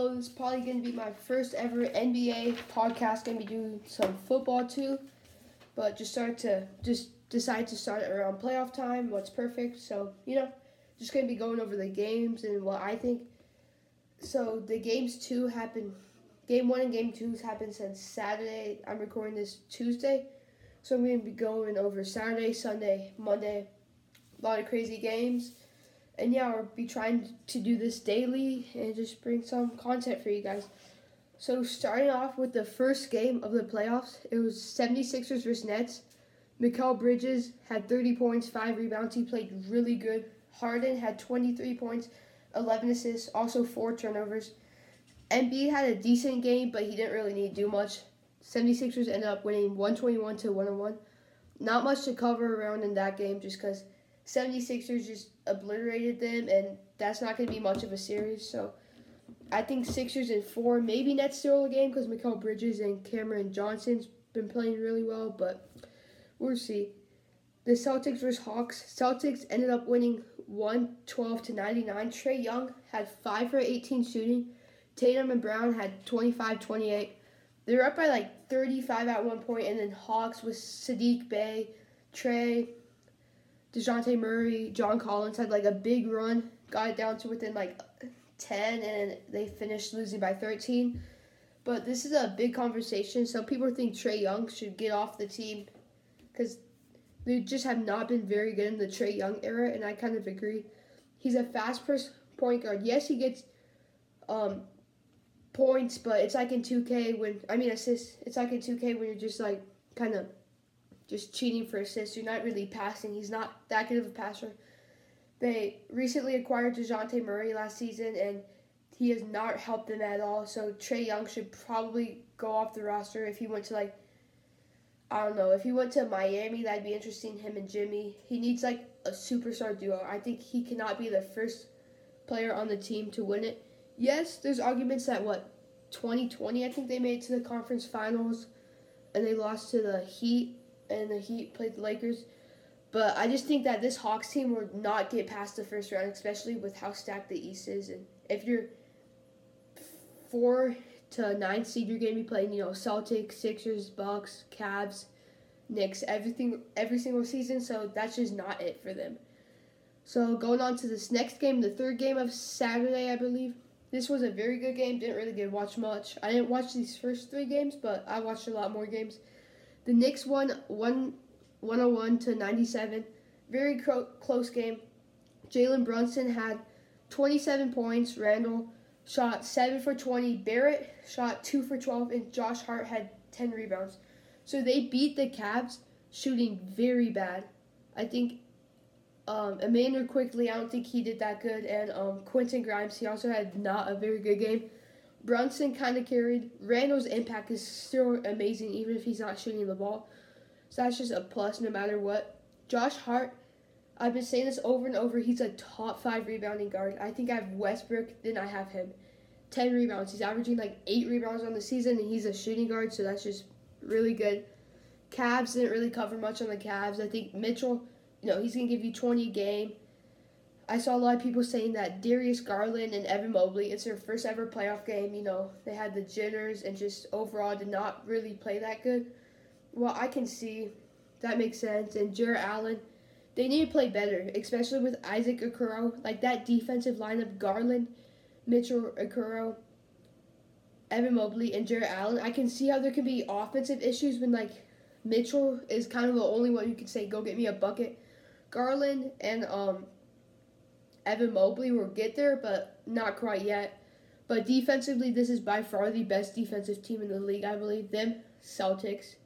So this is probably going to be my first ever NBA podcast. Going to be doing some football too, but just start to just decide to start around playoff time. What's perfect? So you know, just going to be going over the games and what I think. So the games two happen. Game one and game two happened since Saturday. I'm recording this Tuesday, so I'm going to be going over Saturday, Sunday, Monday. A lot of crazy games and yeah, I'll be trying to do this daily and just bring some content for you guys. So starting off with the first game of the playoffs, it was 76ers versus Nets. Mikal Bridges had 30 points, 5 rebounds. He played really good. Harden had 23 points, 11 assists, also 4 turnovers. Embiid had a decent game, but he didn't really need to do much. 76ers ended up winning 121 to 101. Not much to cover around in that game just because 76ers just obliterated them, and that's not going to be much of a series. So I think Sixers and four, maybe Nets still a game because Mikal Bridges and Cameron Johnson's been playing really well, but we'll see. The Celtics versus Hawks. Celtics ended up winning 112 to 99. Trae Young had 5 for 18 shooting. Tatum and Brown had 25 28. They were up by like 35 at one point, and then Hawks with Saddiq Bey, Trae, DeJounte Murray, John Collins had like a big run, got it down to within like 10, and they finished losing by 13. But this is a big conversation. Some people think Trae Young should get off the team because they just have not been very good in the Trae Young era, and I kind of agree. He's a fast point guard. Yes, he gets um, points, but it's like in 2K when I mean assists. It's like in 2K when you're just like kind of just cheating for assists. You're not really passing. He's not that good of a passer. They recently acquired DeJounte Murray last season, and he has not helped them at all. So Trae Young should probably go off the roster if he went to like I don't know if he went to Miami. That'd be interesting. Him and Jimmy. He needs like a superstar duo. I think he cannot be the first player on the team to win it. Yes, there's arguments that what 2020 I think they made to the conference finals, and they lost to the Heat and the Heat played the Lakers. But I just think that this Hawks team will not get past the first round, especially with how stacked the East is. And if you're four to nine seed, you're going to be playing, you know, Celtics, Sixers, Bucks, Cavs, Knicks, everything, every single season. So that's just not it for them. So going on to this next game, the third game of Saturday, I believe. This was a very good game. Didn't really get to watch much. I didn't watch these first three games, but I watched a lot more games. The Knicks won 101 to 97. Very cro- close game. Jalen Brunson had 27 points. Randle shot 7 for 20. Barrett shot 2 for 12. And Josh Hart had 10 rebounds. So they beat the Cavs shooting very bad. I think um, Immanuel Quickley, I don't think he did that good. And um, Quentin Grimes, he also had not a very good game. Brunson kind of carried. Randle's impact is still amazing, even if he's not shooting the ball. So that's just a plus no matter what. Josh Hart, I've been saying this over and over. He's a top five rebounding guard. I think I have Westbrook, then I have him. 10 rebounds. He's averaging like 8 rebounds on the season, and he's a shooting guard, so that's just really good. Cavs didn't really cover much on the Cavs. I think Mitchell, you know, he's going to give you 20 a game. I saw a lot of people saying that Darius Garland and Evan Mobley, it's their first ever playoff game. You know, they had the jitters and just overall did not really play that good. Well, I can see that makes sense. And Jarrett Allen, they need to play better, especially with Isaac Okoro. Like that defensive lineup, Garland, Mitchell Okoro, Evan Mobley, and Jarrett Allen. I can see how there can be offensive issues when like Mitchell is kind of the only one who can say, "Go get me a bucket." Garland and um, Evan Mobley will get there, but not quite yet. But defensively, this is by far the best defensive team in the league, I believe. Them, Celtics,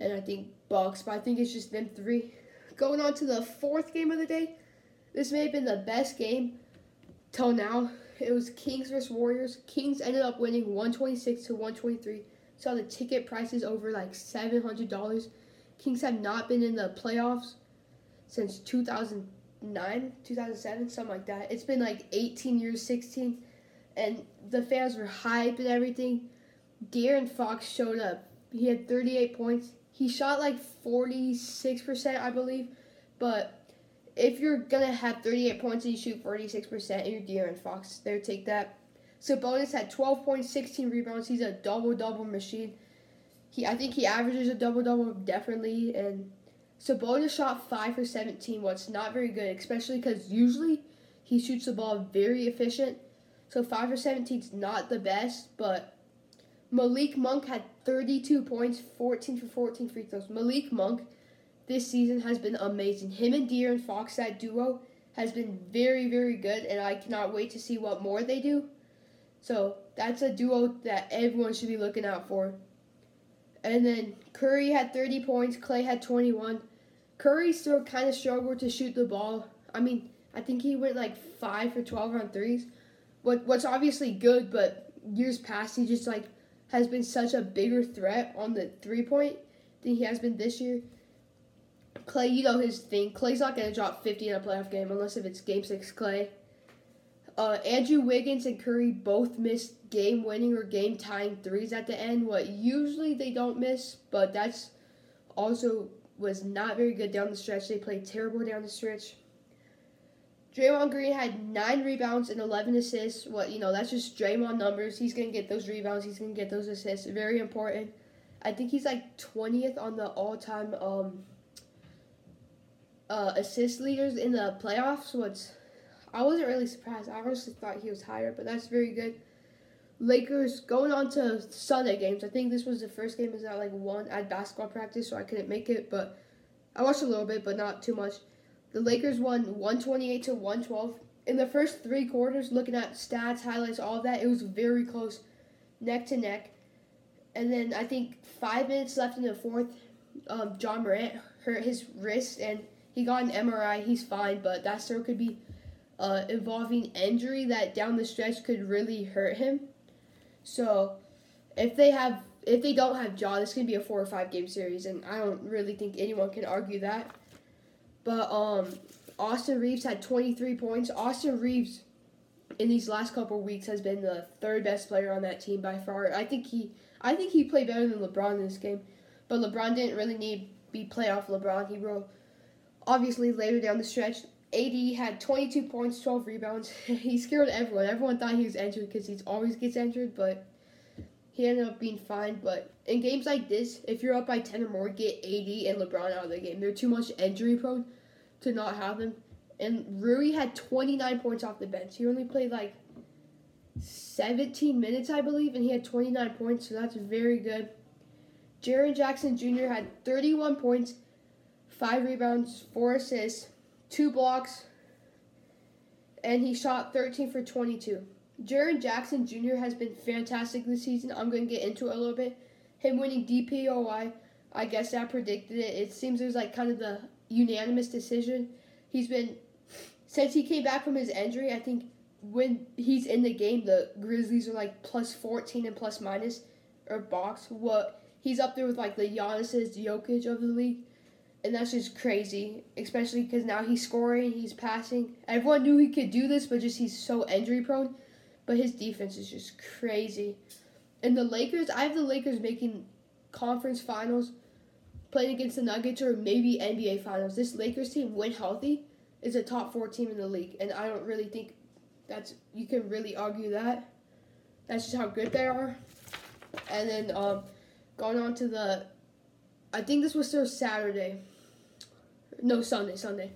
and I think Bucks, but I think it's just them three. Going on to the fourth game of the day, this may have been the best game till now. It was Kings versus Warriors. Kings ended up winning 126 to 123. Saw the ticket prices over like $700. Kings have not been in the playoffs since 2000- 2009, 2007, something like that. It's been like 18 years, 16, and the fans were hype and everything. De'Aaron Fox showed up. He had 38 points. He shot like 46%, I believe. But if you're to have 38 points and you shoot 46%, and you're De'Aaron Fox, there, take that. Sabonis had 12 points, 16 rebounds. He's a double double machine. He, I think he averages a double double definitely. And Sabonis shot five for 17, what's not very good, especially because usually he shoots the ball very efficient. So five for 17 is not the best, but Malik Monk had 32 points, 14 for 14 free throws. Malik Monk this season has been amazing. Him and De'Aaron Fox, that duo, has been very, very good, and I cannot wait to see what more they do. So that's a duo that everyone should be looking out for. And then Curry had 30 points, Clay had 21. Curry still kind of struggled to shoot the ball. I mean, I think he went like 5 for 12 on threes. What what's obviously good, but years past he just like has been such a bigger threat on the three point than he has been this year. Clay, you know his thing. Clay's not gonna drop 50 in a playoff game unless if it's Game Six Clay. Uh, Andrew Wiggins and Curry both missed game winning or game tying threes at the end. What usually they don't miss, but that's also was not very good down the stretch. They played terrible down the stretch. Draymond Green had nine rebounds and 11 assists. What you know, that's just Draymond numbers. He's gonna get those rebounds. He's gonna get those assists. Very important. I think he's like 20th on the all-time um, uh, assist leaders in the playoffs. What's I wasn't really surprised. I honestly thought he was higher, but that's very good. Lakers going on to Sunday games. I think this was the first game is at like one at basketball practice, so I couldn't make it, but I watched a little bit, but not too much. The Lakers won 128 to 112. In the first three quarters, looking at stats, highlights, all of that, it was very close, neck to neck. And then I think five minutes left in the fourth, um, Ja Morant hurt his wrist and he got an MRI. He's fine, but that still could be uh, involving injury that down the stretch could really hurt him. So if they have if they don't have Ja, this could be a four or five game series, and I don't really think anyone can argue that. But um, Austin Reaves had 23 points. Austin Reaves in these last couple weeks has been the third best player on that team by far. I think he I think he played better than LeBron in this game, but LeBron didn't really need be playoff LeBron. He will obviously later down the stretch. AD had 22 points, 12 rebounds. he scared everyone. Everyone thought he was injured because he always gets injured, but he ended up being fine. But in games like this, if you're up by 10 or more, get AD and LeBron out of the game. They're too much injury prone to not have them. And Rui had 29 points off the bench. He only played like 17 minutes, I believe, and he had 29 points, so that's very good. Jaren Jackson Jr. had 31 points, 5 rebounds, 4 assists, 2 blocks, and he shot 13 for 22. Jaren Jackson Jr. has been fantastic this season. I'm going to get into it a little bit. Him winning DPOY, I guess I predicted it. It seems it was like kind of the unanimous decision. He's been since he came back from his injury. I think when he's in the game, the Grizzlies are like plus 14 and plus minus or box. What he's up there with like the Giannis's Jokic of the league, and that's just crazy. Especially because now he's scoring, he's passing. Everyone knew he could do this, but just he's so injury prone. But his defense is just crazy. And the Lakers, I have the Lakers making conference finals playing against the Nuggets or maybe NBA Finals. This Lakers team, when healthy, is a top four team in the league, and I don't really think that's you can really argue that. That's just how good they are. And then um, going on to the, I think this was still Saturday. No, Sunday, Sunday.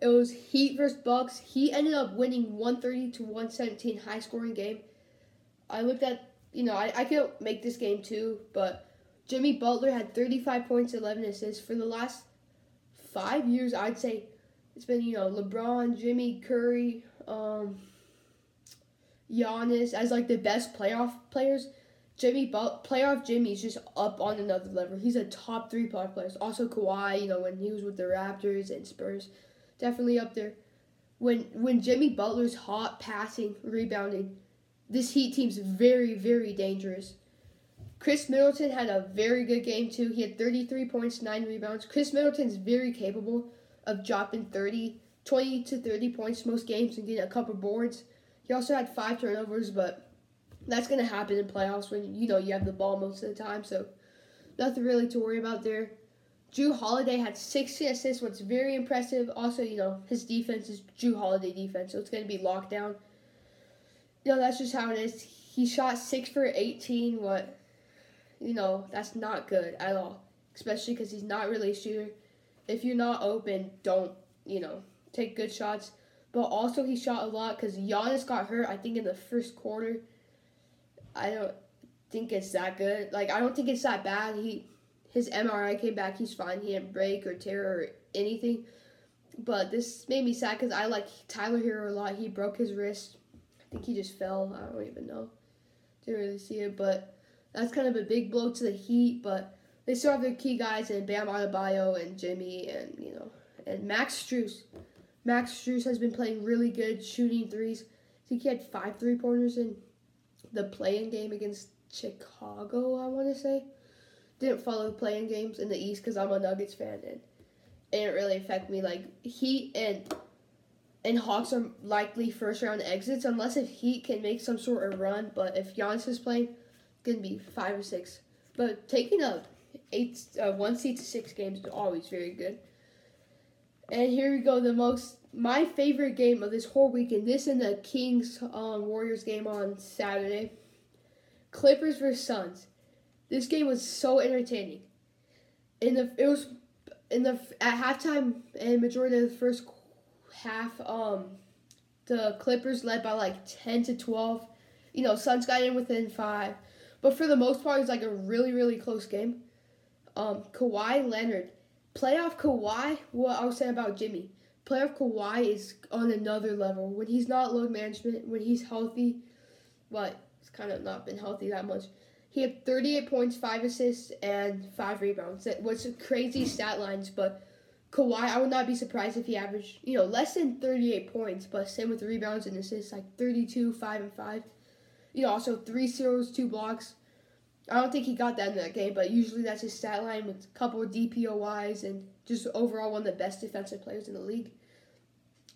It was Heat versus Bucks. He ended up winning 130 to 117, high scoring game. I looked at, you know, I, I could make this game too, but Jimmy Butler had 35 points, 11 assists. For the last five years, I'd say it's been, you know, LeBron, Jimmy, Curry, um, Giannis as like the best playoff players. Jimmy but playoff Jimmy's just up on another level. He's a top three playoff player. Also Kawhi, you know, when he was with the Raptors and Spurs, definitely up there. When when Jimmy Butler's hot passing, rebounding, this Heat team's very, very dangerous. Khris Middleton had a very good game too. He had 33 points, 9 rebounds. Khris Middleton's very capable of dropping 30, 20 to 30 points most games and getting a couple boards. He also had 5 turnovers, but that's going to happen in playoffs when you know you have the ball most of the time, so nothing really to worry about there. Jrue Holiday had 60 assists, what's very impressive. Also, you know, his defense is Jrue Holiday defense, so it's going to be locked down. you know, that's just how it is. He shot six for 18. What, you know, that's not good at all. Especially because he's not really a shooter. If you're not open, don't, you know, take good shots. But also, he shot a lot because Giannis got hurt, I think, in the first quarter. I don't think it's that good. Like, I don't think it's that bad. He His MRI came back. He's fine. He didn't break or tear or anything. But this made me sad because I like Tyler Herro a lot. He broke his wrist. I think he just fell. I don't even know. Didn't really see it, but that's kind of a big blow to the Heat. But they still have their key guys and Bam Adebayo and Jimmy and you know and Max Strus. Max Strus has been playing really good, shooting threes. I think he had five three pointers in the playing game against Chicago. I want to say. Didn't follow playing games in the East because I'm a Nuggets fan and it didn't really affect me. Like Heat and and Hawks are likely first round exits unless if Heat can make some sort of run. But if Giannis is playing, it's gonna be five or six. But taking a eight uh, one seed to six games is always very good. And here we go, the most my favorite game of this whole weekend. This and the Kings um, Warriors game on Saturday. Clippers versus Suns. This game was so entertaining. In the it was in the at halftime and majority of the first half, um, the Clippers led by like ten to twelve. You know, Suns got in within five, but for the most part, it was like a really really close game. Um, Kawhi Leonard, playoff Kawhi. What I was saying about Jimmy, playoff Kawhi is on another level. When he's not load management, when he's healthy, but he's kind of not been healthy that much. He had 38 points, 5 assists, and 5 rebounds. That was crazy stat lines, but Kawhi, I would not be surprised if he averaged, you know, less than 38 points, but same with rebounds and assists, like 32, 5, and 5. You know, also 3 steals, 2 blocks. I don't think he got that in that game, but usually that's his stat line with a couple of DPOYs and just overall one of the best defensive players in the league.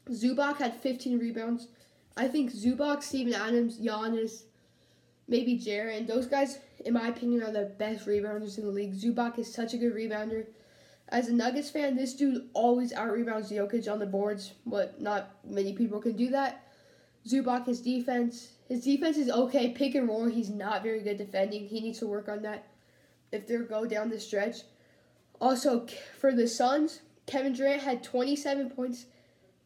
Zubac had 15 rebounds. I think Zubac, Steven Adams, Giannis, maybe Jaren, those guys in my opinion, are the best rebounders in the league. Zubac is such a good rebounder. As a Nuggets fan, this dude always out rebounds Jokic on the boards, but not many people can do that. Zubac, his defense, his defense is okay. Pick and roll, he's not very good defending. He needs to work on that if they go down the stretch. Also, for the Suns, Kevin Durant had 27 points.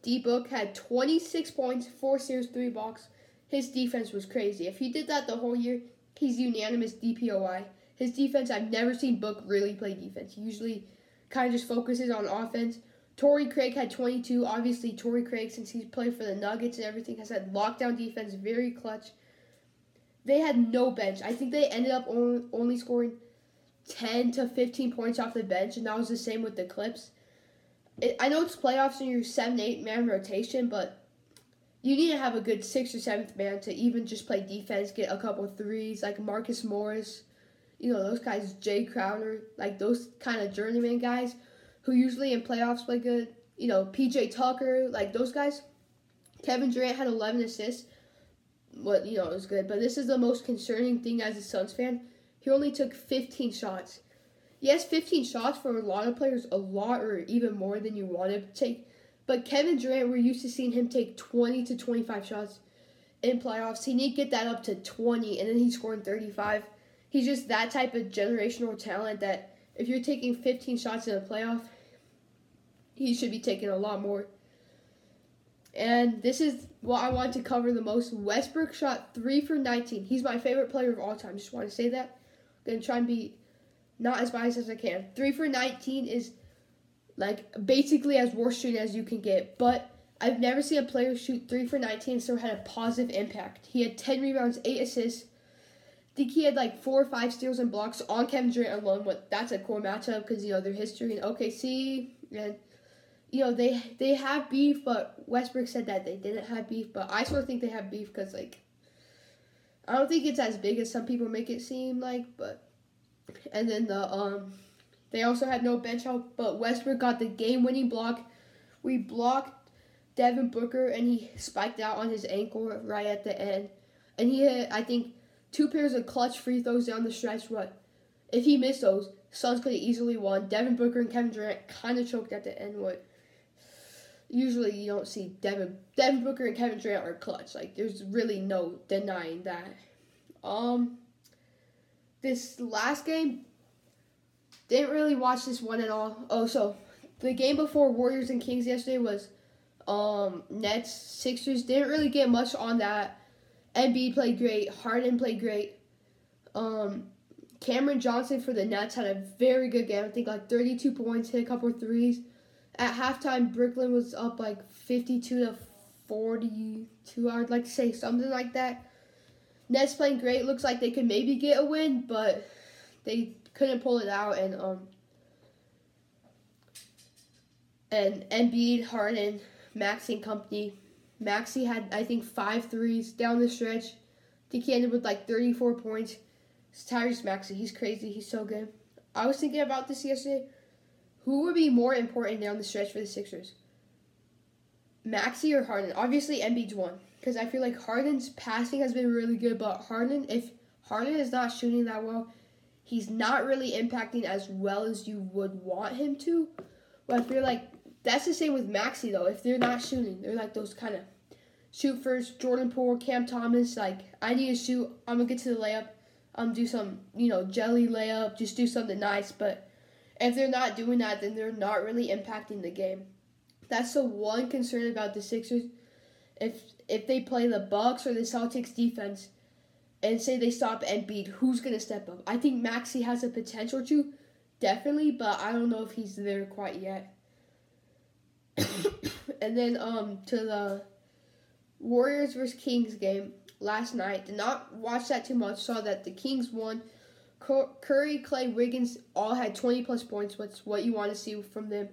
D Book had 26 points, four steals, three blocks. His defense was crazy. If he did that the whole year, He's unanimous DPOY. His defense, I've never seen Book really play defense. He usually kind of just focuses on offense. Torrey Craig had 22. Obviously, Torrey Craig, since he's played for the Nuggets and everything, has had lockdown defense, very clutch. They had no bench. I think they ended up only scoring 10 to 15 points off the bench, and that was the same with the Clips. It, I know it's playoffs and you're 7 8 man rotation, but you need to have a good sixth or seventh man to even just play defense, get a couple threes, like Marcus Morris, you know, those guys, Jae Crowder, like those kind of journeyman guys who usually in playoffs play good. You know, PJ Tucker, like those guys. Kevin Durant had 11 assists. What, you know, it was good. But this is the most concerning thing as a Suns fan. He only took 15 shots. Yes, 15 shots for a lot of players, a lot or even more than you wanted to take. But Kevin Durant, we're used to seeing him take 20 to 25 shots in playoffs. He need to get that up to 20, and then he's scoring 35. He's just that type of generational talent that if you're taking 15 shots in a playoff, he should be taking a lot more. And this is what I want to cover the most. Westbrook shot 3 for 19. He's my favorite player of all time. Just want to say that. Going to try and be not as biased as I can. 3 for 19 is like basically as worst shooting as you can get. But I've never seen a player shoot three for 19 so had a positive impact. He had 10 rebounds, eight assists. I think he had like four or five steals and blocks on Kevin Durant alone. But that's a cool matchup because you know their history in OKC and you know they they have beef, but Westbrook said that they didn't have beef. But I sort of think they have beef because like I don't think it's as big as some people make it seem like. But and then the um they also had no bench help, but Westbrook got the game-winning block. We blocked Devin Booker, and he spiked out on his ankle right at the end. And he had, I think, two pairs of clutch free throws down the stretch. But if he missed those, Suns could have easily won. Devin Booker and Kevin Durant kind of choked at the end. What? usually you don't see Devin Devin Booker and Kevin Durant are clutch. Like there's really no denying that. Um, this last game didn't really watch this one at all. Oh, so the game before Warriors and Kings yesterday was um Nets Sixers. Didn't really get much on that. Embiid played great. Harden played great. Um, Cameron Johnson for the Nets had a very good game. I think like 32 points, hit a couple of threes. At halftime, Brooklyn was up like 52 to 42. I would like to say something like that. Nets playing great. Looks like they could maybe get a win, but they couldn't pull it out. And um, and Embiid, Harden, Maxey and company. Maxey had I think five threes down the stretch. I think he ended with like 34 points. It's Tyrese Maxey. He's crazy. He's so good. I was thinking about this yesterday. Who would be more important down the stretch for the Sixers? Maxey or Harden? Obviously, Embiid's one because I feel like Harden's passing has been really good, but Harden, if Harden is not shooting that well, he's not really impacting as well as you would want him to. But I feel like that's the same with Maxey though. If they're not shooting, they're like those kind of shoot first. Jordan Poole, Cam Thomas. Like I need to shoot. I'm gonna get to the layup. Um, do some you know jelly layup. Just do something nice. But if they're not doing that, then they're not really impacting the game. That's the one concern about the Sixers. If if they play the Bucks or the Celtics defense, and say they stop Embiid, who's gonna step up? I think Maxey has a potential to, definitely, but I don't know if he's there quite yet. and then um to the Warriors versus Kings game last night. Did not watch that too much. Saw that the Kings won. Curry, Clay, Wiggins all had 20 plus points. What's what you want to see from them.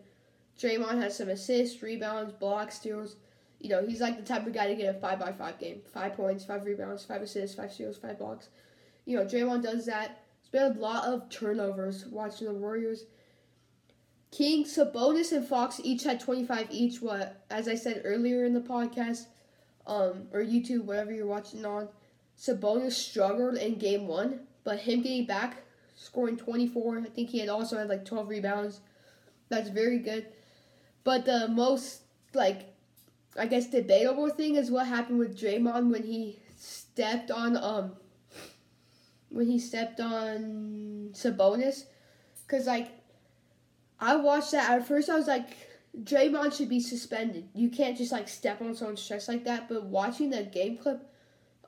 Draymond had some assists, rebounds, blocks, steals. You know, he's like the type of guy to get a five by five game. Five points, five rebounds, five assists, five steals, five blocks. You know, Draymond does that. It's been a lot of turnovers watching the Warriors. King, Sabonis, and Fox each had 25 each. What, as I said earlier in the podcast, um, or YouTube, whatever you're watching on, Sabonis struggled in game one, but him getting back, scoring 24, I think he had also had like 12 rebounds. That's very good. But the most, like, I guess debatable thing is what happened with Draymond when he stepped on, um, when he stepped on Sabonis. Because, like, I watched that. At first, I was like, Draymond should be suspended. You can't just like step on someone's chest like that. But watching the game clip,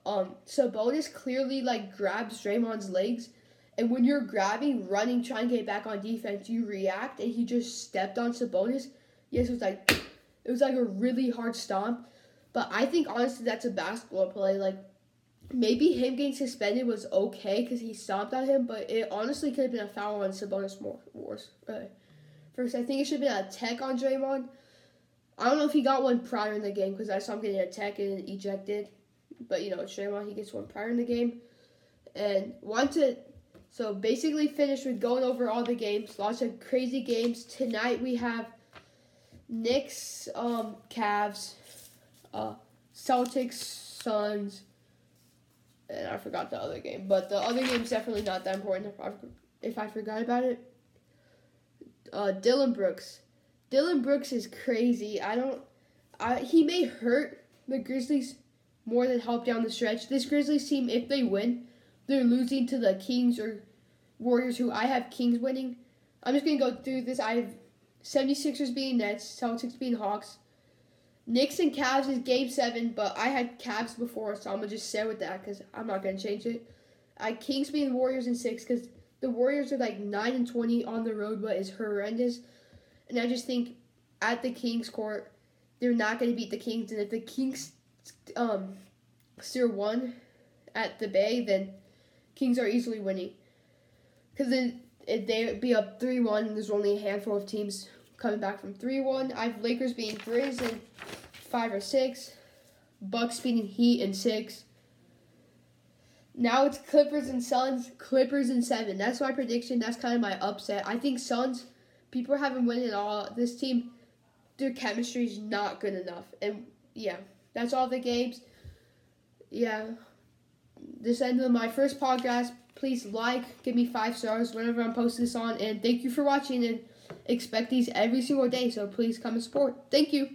um, Sabonis clearly like grabs Draymond's legs, and when you're grabbing, running, trying to get back on defense, you react, and he just stepped on Sabonis. Yes, it was like it was like a really hard stomp. But I think honestly, that's a basketball play. Like maybe him getting suspended was okay because he stomped on him, but it honestly could have been a foul on Sabonis more worse. Uh, first. I think it should have been a tech on Draymond. I don't know if he got one prior in the game because I saw him getting a tech and ejected. But you know, Draymond he gets one prior in the game, and want to. So basically, finished with going over all the games. Lots of crazy games tonight. We have Knicks, um, Cavs, uh, Celtics, Suns, and I forgot the other game. But the other game's definitely not that important if I, forgot about it uh, Dillon Brooks. Dillon Brooks is crazy. I don't. I, he may hurt the Grizzlies more than help down the stretch. This Grizzlies team, if they win, they're losing to the Kings or Warriors, who I have Kings winning. I'm just to go through this. I have 76ers being Nets, Celtics being Hawks. Knicks and Cavs is game seven, but I had Cavs before, so I'm to just stay with that because I'm not to change it. I Kings being Warriors in six because the Warriors are like 9 and 20 on the road, but is horrendous. And I just think at the Kings court, they're not to beat the Kings. And if the Kings um, still one at the Bay, then Kings are easily winning. Because then they'd be up 3 1, and there's only a handful of teams coming back from 3 1. I have Lakers beating Grizz in 5 or 6, Bucks beating Heat in 6. Now it's Clippers and Suns. Clippers and seven. That's my prediction. That's kind of my upset. I think Suns. People haven't won at all. This team, their chemistry is not good enough. And yeah, that's all the games. Yeah, this ended my first podcast. Please like, give me five stars whenever I'm posting this on, and thank you for watching. And expect these every single day. So please come and support. Thank you.